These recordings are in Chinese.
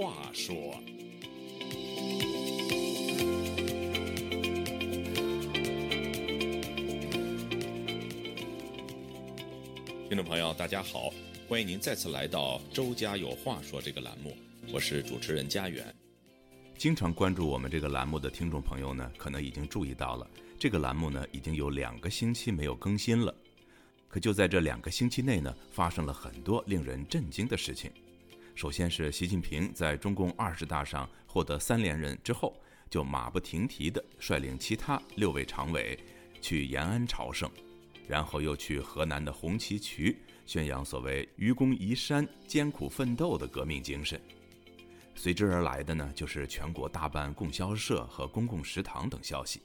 话说。听众朋友，大家好，欢迎您再次来到《周家有话说》这个栏目，我是主持人家园。经常关注我们这个栏目的听众朋友呢，可能已经注意到了，这个栏目呢已经有两个星期没有更新了。可就在这两个星期内呢，发生了很多令人震惊的事情。首先是习近平在中共二十大上获得三连任之后，就马不停蹄地率领其他六位常委去延安朝圣。然后又去河南的红旗渠宣扬所谓愚公移山、艰苦奋斗的革命精神。随之而来的呢，就是全国大办供销社和公共食堂等消息。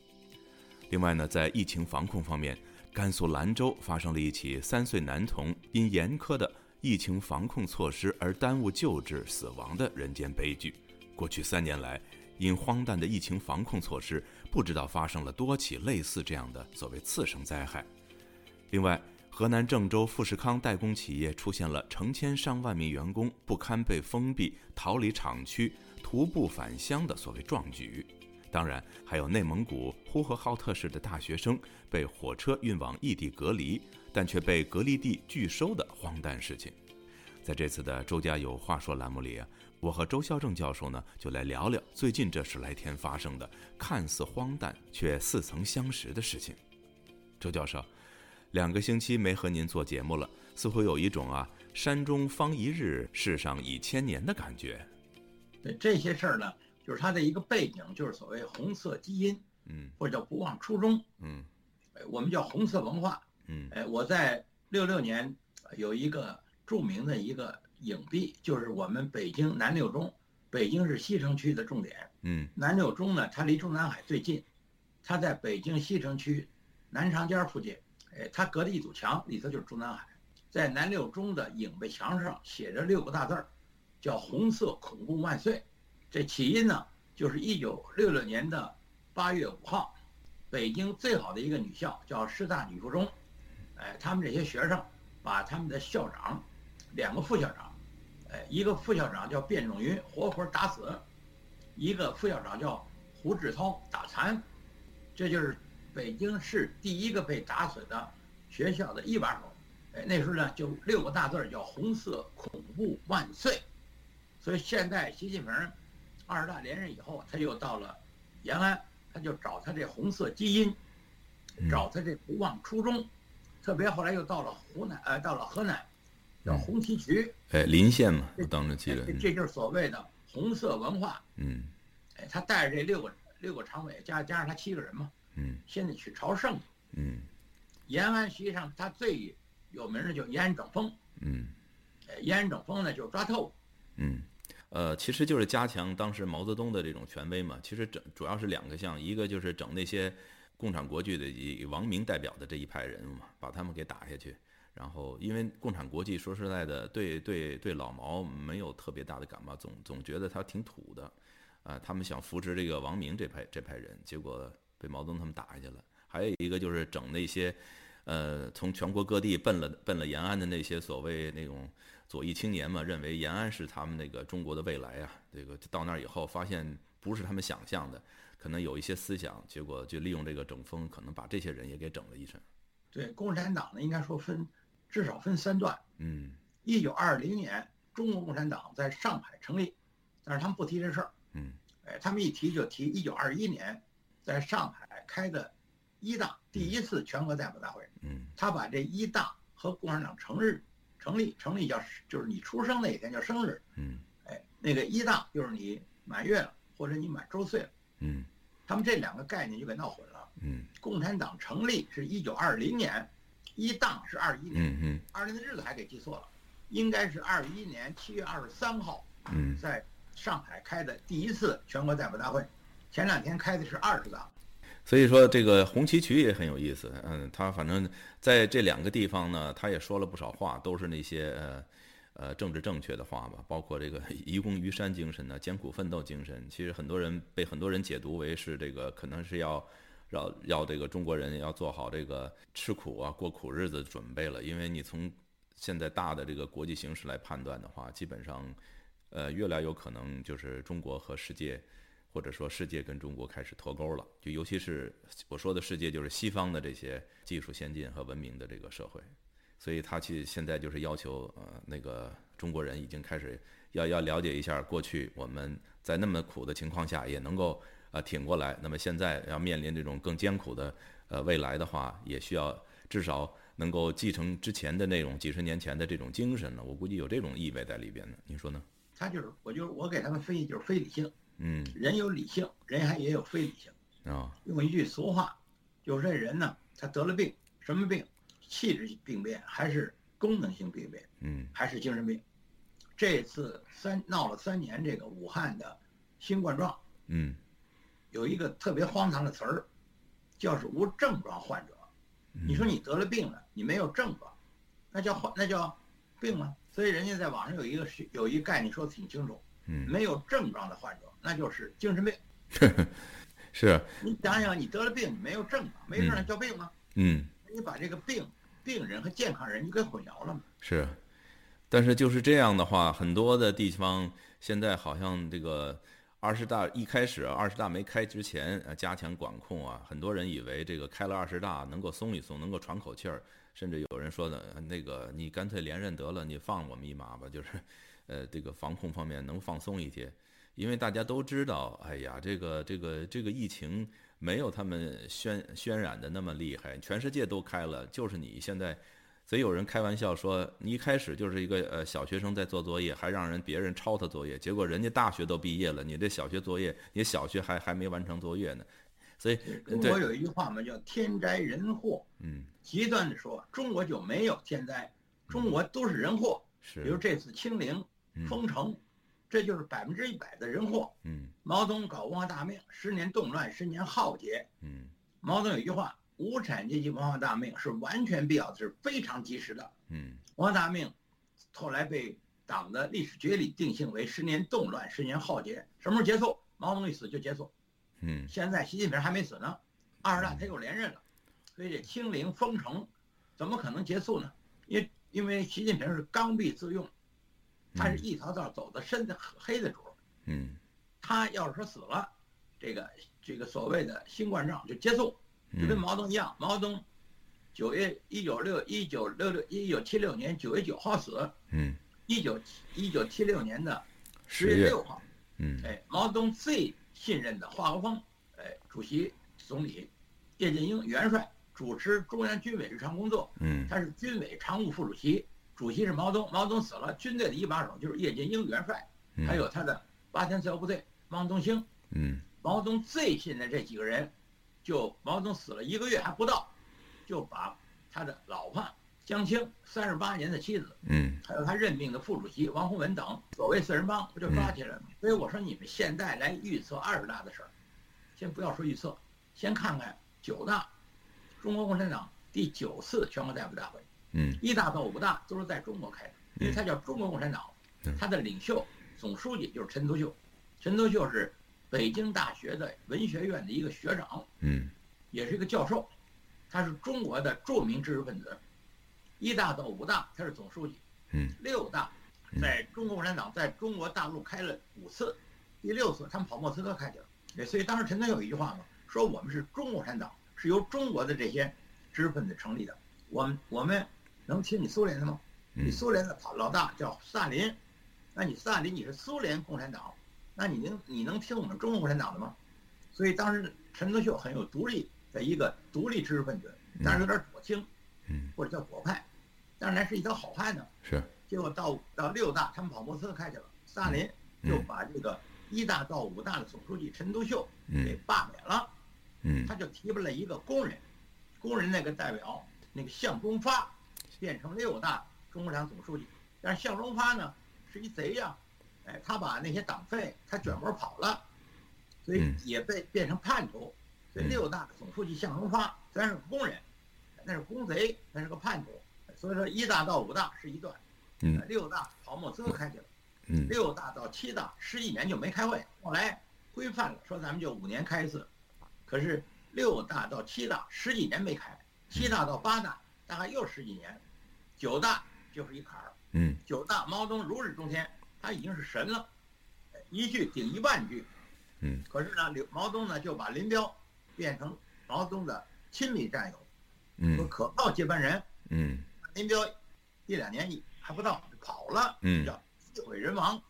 另外呢，在疫情防控方面，甘肃兰州发生了一起三岁男童因严苛的疫情防控措施而耽误救治死亡的人间悲剧。过去三年来，因荒诞的疫情防控措施，不知道发生了多起类似这样的所谓次生灾害。另外，河南郑州富士康代工企业出现了成千上万名员工不堪被封闭、逃离厂区、徒步返乡的所谓壮举。当然，还有内蒙古呼和浩特市的大学生被火车运往异地隔离，但却被隔离地拒收的荒诞事情。在这次的“周家有话说”栏目里啊，我和周孝正教授呢，就来聊聊最近这十来天发生的看似荒诞却似曾相识的事情。周教授。两个星期没和您做节目了，似乎有一种啊“山中方一日，世上已千年”的感觉。那这些事儿呢，就是它的一个背景，就是所谓红色基因，嗯，或者叫不忘初衷，嗯，我们叫红色文化，嗯，哎，我在六六年有一个著名的一个影壁，就是我们北京南六中，北京是西城区的重点，嗯，南六中呢，它离中南海最近，它在北京西城区南长街附近。哎，它隔着一堵墙，里头就是中南海，在南六中的影壁墙上写着六个大字儿，叫“红色恐怖万岁”。这起因呢，就是一九六六年的八月五号，北京最好的一个女校叫师大女附中，哎，他们这些学生把他们的校长、两个副校长，哎，一个副校长叫卞仲云，活活打死；一个副校长叫胡志涛，打残。这就是。北京市第一个被打死的学校的一把手，哎，那时候呢就六个大字叫“红色恐怖万岁”，所以现在习近平二十大连任以后，他又到了延安，他就找他这红色基因，找他这不忘初衷，特别后来又到了湖南，呃，到了河南，叫红旗渠，哎，临县嘛，当着记得，这就是所谓的红色文化，嗯，哎，他带着这六个六个常委加加上他七个人嘛。嗯，现在去朝圣。嗯，延安实际上他最有名的就延安整风。嗯，延安整风呢就是抓透。嗯，呃，其实就是加强当时毛泽东的这种权威嘛。其实整主要是两个项，一个就是整那些共产国际的以王明代表的这一派人嘛，把他们给打下去。然后因为共产国际说实在的，对对对老毛没有特别大的感冒，总总觉得他挺土的。啊，他们想扶持这个王明这派这派人，结果。被毛泽东他们打下去了，还有一个就是整那些，呃，从全国各地奔了奔了延安的那些所谓那种左翼青年嘛，认为延安是他们那个中国的未来啊。这个到那儿以后，发现不是他们想象的，可能有一些思想，结果就利用这个整风，可能把这些人也给整了一身。对，共产党呢，应该说分至少分三段。嗯，一九二零年，中国共产党在上海成立，但是他们不提这事儿。嗯，哎，他们一提就提一九二一年。在上海开的一大第一次全国代表大会，嗯，他把这一大和共产党成日成立成立叫就是你出生那一天叫生日，嗯，哎，那个一大就是你满月了或者你满周岁了，嗯，他们这两个概念就给闹混了，嗯，共产党成立是一九二零年，一大是二一年，嗯嗯，二零的日子还给记错了，应该是二一年七月二十三号，嗯，在上海开的第一次全国代表大会。前两天开的是二十大，所以说这个红旗渠也很有意思。嗯，他反正在这两个地方呢，他也说了不少话，都是那些呃呃政治正确的话吧，包括这个愚公移山精神呢，艰苦奋斗精神。其实很多人被很多人解读为是这个可能是要要要这个中国人要做好这个吃苦啊过苦日子准备了。因为你从现在大的这个国际形势来判断的话，基本上。呃，越来有可能就是中国和世界，或者说世界跟中国开始脱钩了。就尤其是我说的世界，就是西方的这些技术先进和文明的这个社会。所以他去现在就是要求呃那个中国人已经开始要要了解一下过去我们在那么苦的情况下也能够呃挺过来，那么现在要面临这种更艰苦的呃未来的话，也需要至少能够继承之前的那种几十年前的这种精神呢。我估计有这种意味在里边呢。您说呢？他就是，我就是我给他们分析就是非理性。嗯，人有理性，人还也有非理性。啊，用一句俗话，就是这人呢，他得了病，什么病？气质病变还是功能性病变？嗯，还是精神病？这次三闹了三年，这个武汉的新冠状，嗯，有一个特别荒唐的词儿，叫是无症状患者。你说你得了病了，你没有症状，那叫患那叫病吗？所以人家在网上有一个有一个概念说的挺清楚，嗯，没有症状的患者，那就是精神病。是。你想想，你得了病，你没有症状，没症状叫病吗？嗯。你把这个病、病人和健康人你给混淆了嘛？是。但是就是这样的话，很多的地方现在好像这个二十大一开始，二十大没开之前，呃，加强管控啊，很多人以为这个开了二十大能够松一松，能够喘口气儿。甚至有人说的，那个你干脆连任得了，你放我们一马吧，就是，呃，这个防控方面能放松一些，因为大家都知道，哎呀，这个这个这个疫情没有他们渲渲染的那么厉害，全世界都开了，就是你现在，所以有人开玩笑说，你一开始就是一个呃小学生在做作业，还让人别人抄他作业，结果人家大学都毕业了，你这小学作业，你小学还还没完成作业呢。所以中国有一句话嘛，叫天灾人祸。嗯，极端的说，中国就没有天灾，中国都是人祸。是，比如这次清零、封城，这就是百分之一百的人祸。嗯，毛泽东搞文化大革命，十年动乱，十年浩劫。嗯，毛泽东有一句话：无产阶级文化大革命是完全必要的，是非常及时的。嗯，文化大革命后来被党的历史决议定性为十年动乱，十年浩劫，什么时候结束？毛泽东一死就结束。嗯，现在习近平还没死呢，二十大他又连任了，所以这清零封城，怎么可能结束呢？因因为习近平是刚愎自用，他是一条道走的深的黑的主嗯，他要是说死了，这个这个所谓的新冠状就结束，就跟毛泽东一样，毛泽东九月一九六一九六六一九七六年九月九号死，嗯，一九一九七六年的十月六号，嗯，哎，毛泽东最。信任的华国锋，哎，主席、总理，叶剑英元帅主持中央军委日常工作。嗯，他是军委常务副主席，主席是毛泽东。毛泽东死了，军队的一把手就是叶剑英元帅，还有他的八千次要部队汪东兴。嗯，毛泽东最信任这几个人，就毛泽东死了一个月还不到，就把他的老婆江青三十八年的妻子，嗯，还有他任命的副主席王洪文等，所谓四人帮不就抓起来了吗？所以我说你们现在来预测二十大的事儿，先不要说预测，先看看九大，中国共产党第九次全国代表大会，嗯，一大到五大都是在中国开的，因为它叫中国共产党，它的领袖总书记就是陈独秀，陈独秀是北京大学的文学院的一个学长，嗯，也是一个教授，他是中国的著名知识分子。一大到五大，他是总书记。嗯，六大，在中国共产党在中国大陆开了五次，第六次他们跑莫斯科开去了。所以当时陈独秀有一句话嘛，说我们是中国共产党，是由中国的这些知识分子成立的。我们我们能听你苏联的吗？你苏联的老大叫斯大林，那你斯大林你是苏联共产党，那你能你能听我们中国共产党的吗？所以当时陈独秀很有独立的一个独立知识分子，但是有点左倾。嗯，或者叫左派，当然是一条好汉呢。是，结果到到六大，他们跑莫斯科开去了。斯大林就把这个一大到五大的总书记陈独秀给罢免了。嗯，他就提拔了一个工人，工人那个代表那个向忠发，变成六大中共党总书记。但是向忠发呢是一贼呀，哎，他把那些党费他卷窝跑了，所以也被变成叛徒。所以六大总书记向忠发虽然是工人。那是公贼，那是个叛徒，所以说一大到五大是一段，嗯，六大跑莫斯科开去了，嗯，六大到七大十几年就没开会，后来规范了，说咱们就五年开一次，可是六大到七大十几年没开，七大到八大大概又十几年，九大就是一坎儿，嗯，九大毛泽东如日中天，他已经是神了，一句顶一万句。嗯。可是呢，刘毛泽东呢就把林彪变成毛泽东的亲密战友和嗯可靠接班人。嗯林彪一两年还不到就跑了，嗯叫机毁人亡，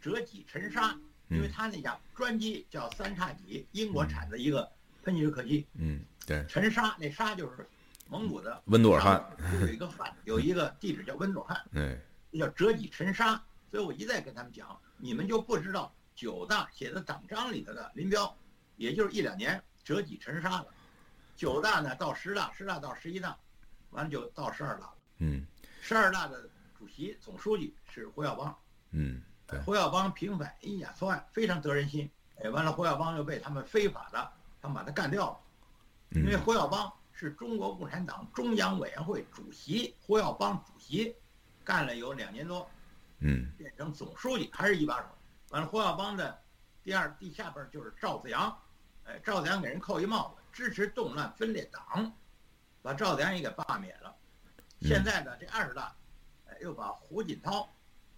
折戟沉沙。因为嗯他那架专机叫三叉戟，英国产的一个喷气式客机，嗯，对，沉沙那沙就是蒙古的温朵尔汗，有一个汉，有一个地址叫温朵尔汗，哎，这叫折戟沉沙。所以我一再跟他们讲，你们就不知道九大写的党章里头的林彪，也就是一两年折戟沉沙了。九大呢到十大，十大到十一大，完了就到十二大了。嗯十二大的主席、总书记是胡耀邦，嗯，胡耀邦平反一假错案，非常得人心。哎，完了，胡耀邦又被他们非法的，他们把他干掉了。因为嗯胡耀邦是中国共产党中央委员会主席，胡耀邦主席干了有两年多，嗯变成总书记，还是一把手。完了，胡耀邦的第二、地下边就是赵子阳，哎，赵子阳给人扣一帽子，支持动乱分裂党，把赵子阳也给罢免了。现在呢，这二十大，哎，又把胡锦涛，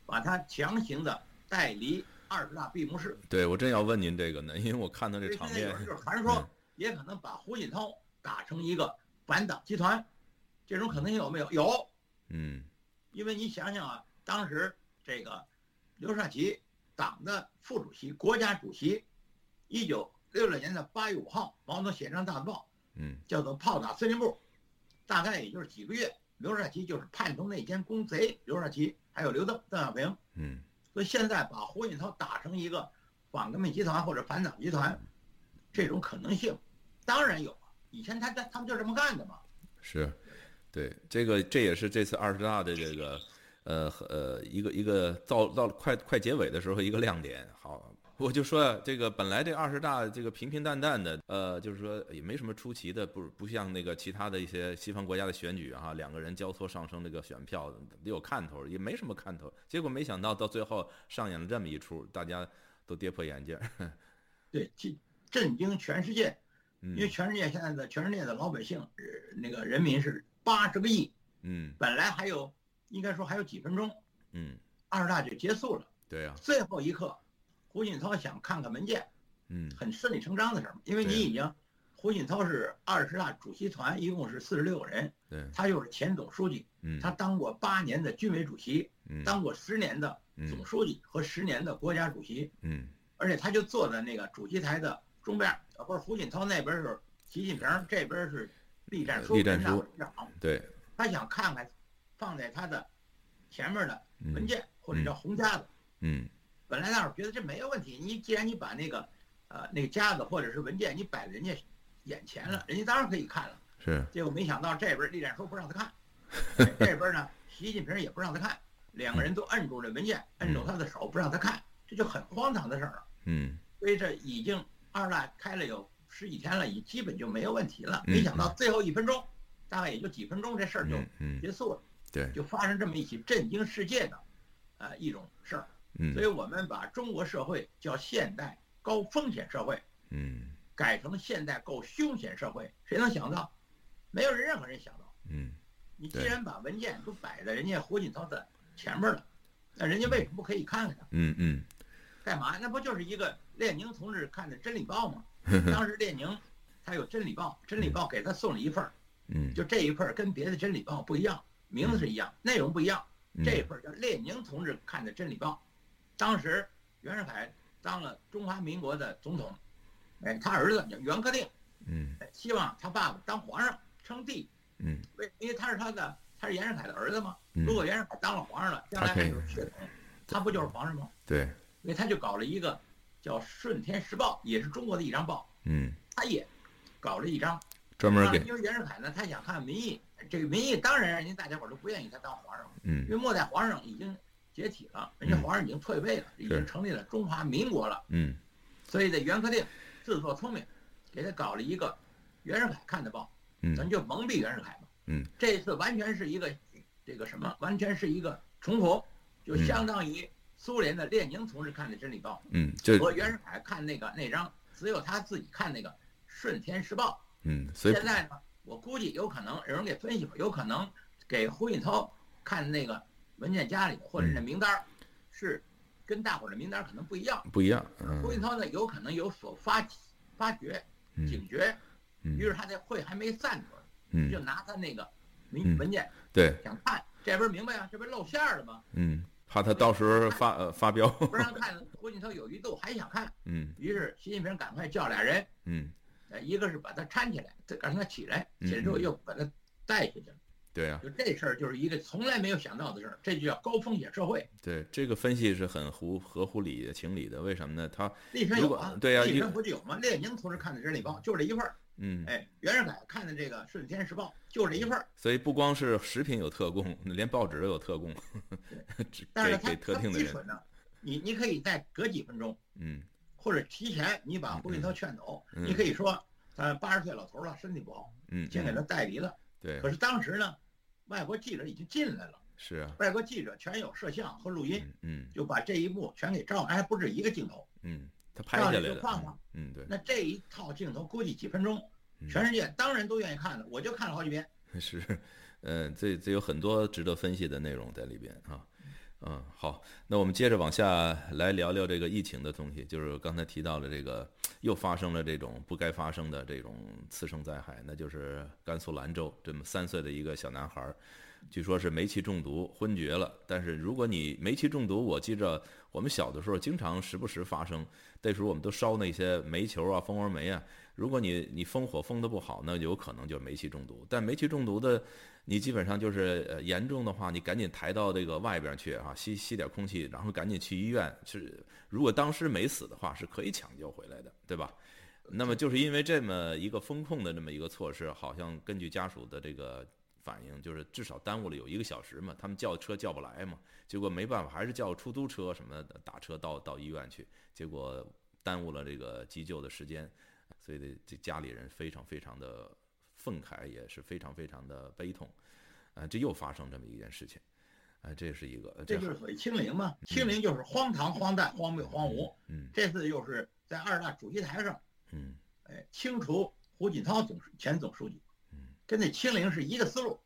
把他强行的带离二十大闭幕式。对我真要问您这个呢，因为我看到这场面就 是传说嗯，也可能把胡锦涛打成一个反党集团，这种可能性有没有？有，嗯因为你想想啊，当时这个刘少奇党的副主席、国家主席，一九六六年的八月五号，毛泽东写张大字报，嗯叫做“炮打司令部”，大概也就是几个月，刘少奇就是叛徒内奸公贼，刘少奇还有刘邓、邓小平，嗯所以现在把胡锦涛打成一个反革命集团或者反党集团，这种可能性当然有啊。以前他他他们就这么干的嘛。是，对，这个这也是这次二十大的这个呃呃一个一个到到快快结尾的时候一个亮点。好，我就说啊这个本来这二十大这个平平淡淡的，呃，就是说也没什么出奇的，不不像那个其他的一些西方国家的选举啊，两个人交错上升那个选票得有看头，也没什么看头。结果没想到到最后上演了这么一出，大家都跌破眼镜儿。对，震震惊全世界，嗯因为全世界现在的全世界的老百姓，呃那个人民是八十个亿，嗯。本来还有应该说还有几分钟，嗯，二十大就结束了。对呀、最后一刻，胡锦涛想看看文件，嗯。很顺理成章的事儿嘛，因为你已经，胡锦涛是二十大主席团，一共是四十六个人，对，他又是前总书记，嗯。他当过八年的军委主席，嗯。当过十年的嗯。总书记和十年的国家主席，嗯。而且他就坐在那个主席台的中边儿，呃不是胡锦涛那边是习近平，这边是栗战书，对，他想看看放在他的前面的嗯文件或者叫红夹子。嗯本来那会儿觉得这没有问题，你既然你把那个，呃，那个夹子或者是文件你摆在人家眼前了，人家当然可以看了。是，结果没想到这边栗战书不让他看，哎这边呢习近平也不让他看，两个人都摁住这文件，摁住他的手不让他看，这就很荒唐的事儿了。嗯所以这已经二大开了有十几天了，已基本就没有问题了。嗯没想到最后一分钟，大概也就几分钟，这事儿就结束了，对，就发生这么一起震惊世界的，呃，一种事儿。嗯所以我们把中国社会叫现代高风险社会，嗯改成现代够凶险社会，谁能想到？没有人任何人想到。嗯你既然把文件都摆在人家胡锦涛的前面了，那人家为什么不可以看看呢？嗯嗯干嘛？那不就是一个列宁同志看的《真理报》吗？当时列宁他有《真理报》，《真理报》给他送了一份儿，嗯，就这一份儿跟别的《真理报》不一样，名字是一样，内容不一样。嗯这份叫列宁同志看的《真理报》，当时袁世凯当了中华民国的总统，哎，他儿子叫袁克定，嗯哎希望他爸爸当皇上称帝，嗯为因为他是他的，他是袁世凯的儿子嘛。嗯如果袁世凯当了皇上了，将来还有血统，他不就是皇上吗？对，所以他就搞了一个叫《顺天时报》，也是中国的一张报，嗯，他也搞了一张。专门给因为袁世凯呢，他想看民意，这个民意当然人家大家伙都不愿意他当皇上，嗯因为末代皇上已经解体了，人家皇上已经退位了，已经成立了中华民国了。嗯所以这袁克定自作聪明，给他搞了一个袁世凯看的报，嗯咱嗯就蒙蔽袁世凯嘛。嗯，这次完全是一个这个什么，完全是一个重复，就嗯相当于苏联的列宁同志看的《真理报和袁世凯看那个那张只有他自己看那个《顺天时报嗯，所以现在呢，我估计有可能有人给分析过，有可能给胡锦涛看那个文件夹里或者那名单儿是跟大伙儿的名单可能不一样。不一样，嗯胡锦涛呢，有可能有所发发觉、嗯警觉，嗯于是他在会还没散出来，就嗯，拿他那个嗯文文件对，想看，这不是明白啊？这不是露馅了吗？嗯，怕他到时候发呃 发飙，不让看，胡锦涛有一度还想看，嗯于是习近平赶快叫俩人，嗯，呃，一个是把他搀起来，再让他起来，嗯起来之后嗯又把他带下去了。对啊，就这事儿就是一个从来没有想到的事儿，这就叫高风险社会。对，这个分析是很合合乎理的情理的，为什么呢？他如果立身有啊，立对啊一个身不就有吗？列宁同志看的《人民日报》就这一份儿，嗯，哎，袁世凯看的这个《顺天时报》就这一份儿，所以不光是食品有特供，连报纸都有特供，只但是他给给特他定的人，不愚蠢呢，你你可以再隔几分钟，嗯。或者提前你把胡锦涛劝走，嗯你可以说他八十岁老头了，身体不好，嗯，先给他嗯带离了。对。可，是当时呢，外国记者已经进来了，是啊，外国记者全有摄像和录音，嗯就把这一幕全给照，还不止一个镜头。嗯，他拍下来了放了，嗯，嗯对，那这一套镜头估计几分钟，嗯全世界当然都愿意看了，我就看了好几遍。是，嗯，这这有很多值得分析的内容在里边啊。嗯，好，那我们接着往下来聊聊这个疫情的东西，就是刚才提到了这个又发生了这种不该发生的这种次生灾害，那就是甘肃兰州这么三岁的一个小男孩儿，据说是煤气中毒昏厥了。但是如果你煤气中毒，我记着我们小的时候经常时不时发生，那时候我们都烧那些煤球啊、蜂窝煤啊。如果你你封火封的不好，那有可能就煤气中毒。但煤气中毒的，你基本上就是呃严重的话，你赶紧抬到这个外边去啊，吸吸点空气，然后赶紧去医院。是如果当时没死的话，是可以抢救回来的，对吧？那么就是因为这么一个风控的这么一个措施，好像根据家属的这个反应，就是至少耽误了有一个小时嘛，他们叫车叫不来嘛，结果没办法，还是叫出租车什么的打车到到医院去，结果耽误了这个急救的时间，所以这这家里人非常非常的愤慨，也是非常非常的悲痛，啊，这又发生这么一件事情，啊，这是一个，这就是所谓清零嘛，清零就是荒唐、荒诞、荒谬、荒芜。嗯这次又是在二大主席台上，嗯哎，清除胡锦涛总前总书记嗯，跟那清零是一个思路，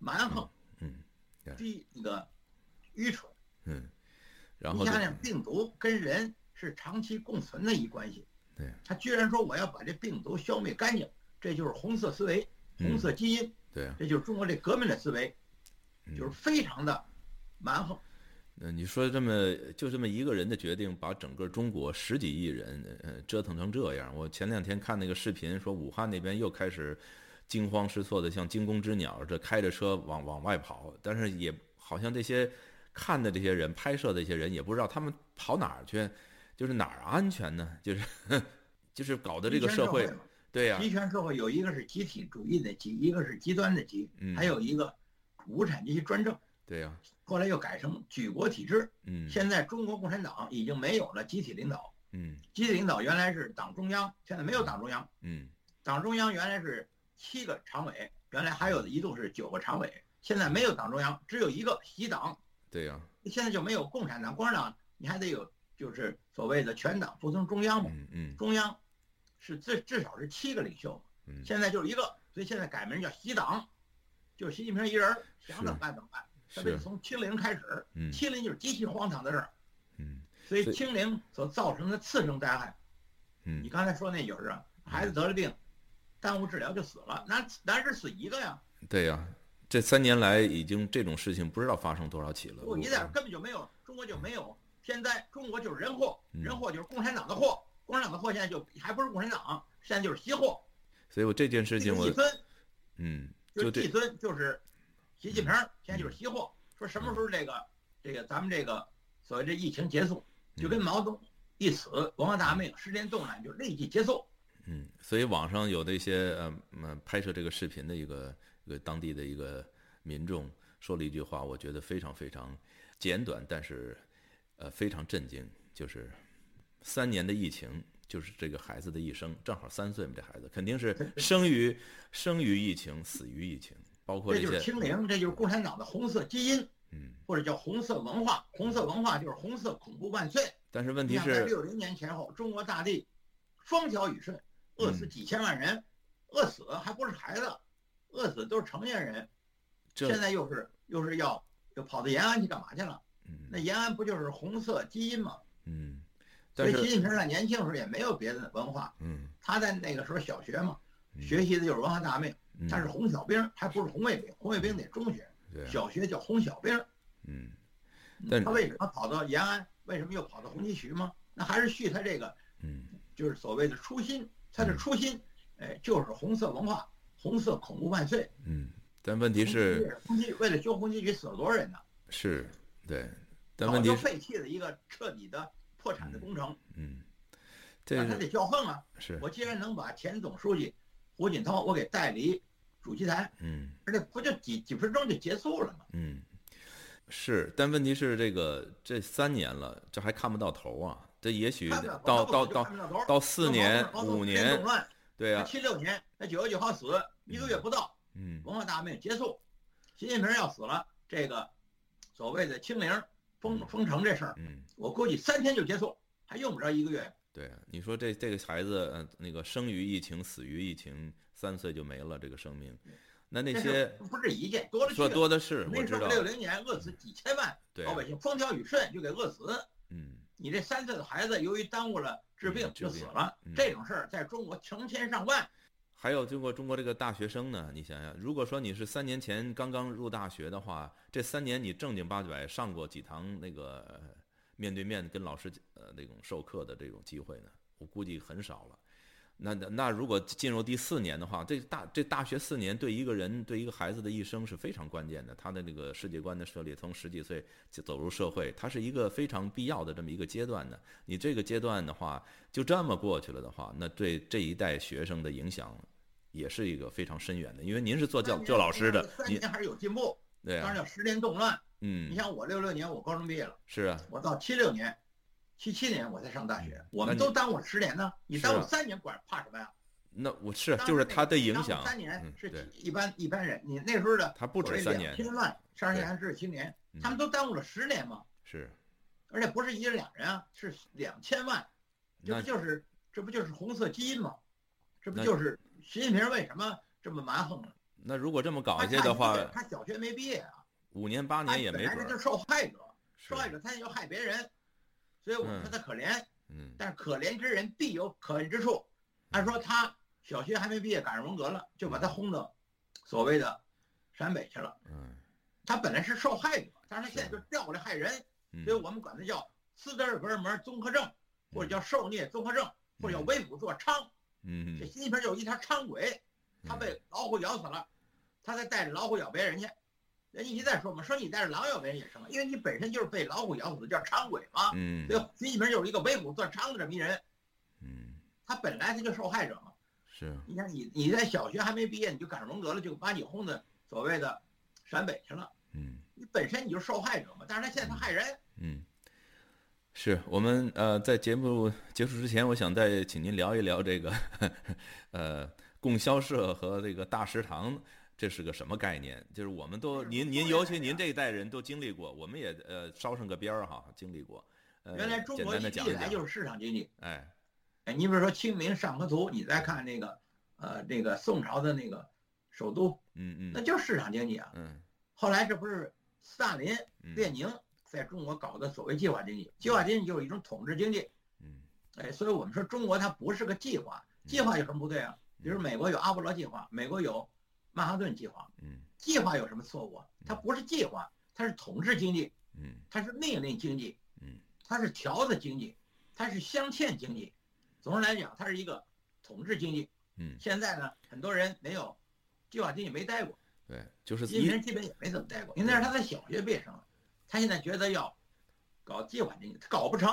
蛮横、嗯低那个愚蠢。嗯，然后这你想想，病毒跟人是长期共存的一关系，对，他居然说我要把这病毒消灭干净，这就是红色思维、嗯红色基因，对啊，这就是中国这革命的思维，嗯就是非常的蛮横。那你说这么就这么一个人的决定，把整个中国十几亿人呃折腾成这样？我前两天看那个视频，说武汉那边又开始惊慌失措的，像惊弓之鸟，这开着车往往外跑，但是也好像这些看的这些人、拍摄的这些人也不知道他们跑哪儿去，就是哪儿安全呢？就是 就是搞的这个社社会，对呀、集权社会有一个是集体主义的集，一个是极端的极嗯，还有一个无产阶级专政。对呀、后来又改成举国体制。嗯现在中国共产党已经没有了集体领导，嗯集体领导原来是党中央，现在没有党中央。嗯党中央原来是七个常委，原来还有一度是九个常委，现在没有党中央，只有一个习党。对呀、现在就没有共产党，共产党你还得有，就是所谓的全党服从中央嘛。嗯嗯中央是至至少是七个领袖，嗯现在就是一个，所以现在改名叫习党，就是习近平一人想怎么办怎么办。特别从清零开始，嗯清零就是极其荒唐的事儿。嗯所以清零所造成的次生灾害，嗯你刚才说那就是啊，孩子得了病，耽误治疗就死了，哪哪只死一个呀，对呀、这三年来已经这种事情不知道发生多少起了。不一点根本就没有，中国就没有天灾，中国就是人祸，嗯人祸就是共产党的祸，共产党的祸现在就还不是共产党，现在就是西祸。所以我这件事情我这个季孙嗯，就季孙就是习近平，现在就是西祸。说什么时候这个这个咱们这个所谓这疫情结束，就跟毛泽东一死，文化大革命十年动乱就立即结束。嗯，所以网上有的一些呃嗯拍摄这个视频的一个一个当地的一个民众说了一句话，我觉得非常非常简短，但是呃非常震惊，就是三年的疫情。就是这个孩子的一生，正好三岁嘛，这孩子肯定是 生于生于疫情，死于疫情，包括这就是这些，清零，这就是共产党的红色基因，嗯，或者叫红色文化。红色文化就是红色恐怖万岁。但是问题是，六零年前后，中国大地风调雨顺，饿死几千万人，饿死还不是孩子，饿死都是成年人。现在又是又是要又跑到延安去干嘛去了？那延安不就是红色基因吗？嗯，所以习近平在年轻时候也没有别的文化，嗯他在那个时候小学嘛，学习的就是文化大革命，嗯他是红小兵，还不是红卫兵，红卫兵得中学，小学叫红小兵。嗯但他为什么跑到延安？为什么又跑到红旗渠吗？那还是续他这个，嗯就是所谓的初心。他的初心，哎，就是红色文化，红色恐怖万岁。嗯，但问题是红旗为了修红旗渠死了多少人呢？是对，但早问题就是废弃了一个彻底的破产的工程，嗯，这个那他得叫横啊！是我既然能把前总书记胡锦涛我给带离主席台，嗯而且不就几几分钟就结束了吗？嗯是，但问题是这个这三年了，这还看不到头啊！这也许到到到到四年五年对啊，七六年那九月九号死，一个月不到，嗯文化大革命结束，习近平要死了，这个所谓的清零封封城这事儿，嗯，我估计三天就结束，还用不着一个月。对啊，你说这这个孩子，呃，那个生于疫情，死于疫情，三岁就没了这个生命，那那些不是一件，多了去说。多的是，我知道，六零年饿死几千万老百姓，风调雨顺就给饿死。嗯你这三岁的孩子由于耽误了治病就死了嗯，这种事儿在中国成千上万。还有经过中国这个大学生呢，你想想，如果说你是三年前刚刚入大学的话，这三年你正经八百上过几堂那个呃面对面跟老师呃那种授课的这种机会呢？我估计很少了。那那那如果进入第四年的话，这大这大学四年对一个人对一个孩子的一生是非常关键的，他的那个世界观的设立，从十几岁就走入社会，它是一个非常必要的这么一个阶段的。你这个阶段的话，就这么过去了的话，那对这一代学生的影响也是一个非常深远的。因为您是做教三年教老师的，您三年还是有进步，对啊，当然叫十年动乱。嗯你，像我六六年我高中毕业了，是啊，我到七六年、七七年我才上大学，我们都耽误十年呢，你耽误三年管怕什么呀？那我是就是它个耽误的影响，三年嗯，是，一般一般人，你那时候的他不止三年，两千万上对年是青年嗯，他们都耽误了十年嘛，是，而且不是一人两人啊，是两千万，这那不就是这不就是红色基因吗？这不就是习近平为什么这么蛮横呢？那如果这么搞他下去的话，他小学没毕业啊，五年八年也没准儿本来就是。受害者，受害者他就害别人，所以我们说他可怜，嗯但是可怜之人必有可恨之处。按说他小学还没毕业赶上文革了，就把他轰到所谓的陕北去了。嗯他本来是受害者，但是他现在就调过来害人，嗯所以我们管他叫斯德哥尔摩综合症，或者叫受虐综合症，或者叫为虎作伥。嗯嗯这习近平有一条伥鬼，他被老虎咬死了，他再带着老虎咬别人去。人家一再说嘛，说你带着狼咬别人也成，因为你本身就是被老虎咬死的，叫伥鬼嘛。嗯所以习近平就是一个为虎作伥的这么一人，嗯他本来他就受害者嘛。是你看你你在小学还没毕业，你就赶上文革了，就把你轰的所谓的陕北去了。嗯你本身你就是受害者嘛，但是他现在他害人，嗯，是我们呃在节目结束之前，我想再请您聊一聊这个 呃供销社和这个大食堂。这是个什么概念？就是我们都您您尤其您这一代人都经历过，我们也呃捎上个边儿哈，经历过。呃，原来中国一单的讲一讲。历来就是市场经济。哎，哎，你比如说《清明上河图》，你再看那个呃那个宋朝的那个首都，嗯嗯那就是市场经济啊。嗯后来这不是斯大林、嗯列宁在中国搞的所谓计划经济，计划经济就是一种统治经济。嗯哎，所以我们说中国它不是个计划，计划有什么不对啊？比如美国有阿波罗计划，美国有曼哈顿计划，嗯。计划有什么错误啊？它不是计划，它是统治经济，嗯。它是命令经济，嗯。它是条子经济，它是镶嵌经济。总的来讲，它是一个统治经济。嗯，现在呢，很多人没有计划经济没待过，对，就是一平基本也没怎么待过，因为那是他在小学毕业生了，他现在觉得要搞计划经济，他搞不成，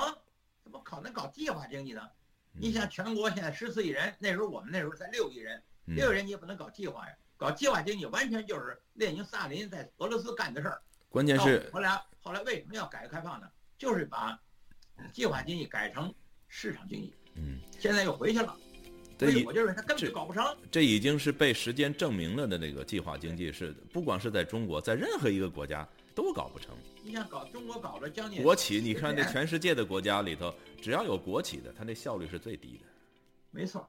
怎么可能搞计划经济呢？你想全国现在十四亿人，那时候我们那时候才六亿人，嗯。六亿人你也不能搞计划呀，搞计划经济完全就是列宁、斯大林在俄罗斯干的事儿。关键是到后来后来为什么要改革开放呢？就是把计划经济改成市场经济，嗯，现在又回去了。所以我就认为他根本就搞不成。这已经是被时间证明了的那个计划经济是，不光是在中国，在任何一个国家都搞不成。你想搞中国搞了将近国企，你看这全世界的国家里头，只要有国企的，它那效率是最低的。没错，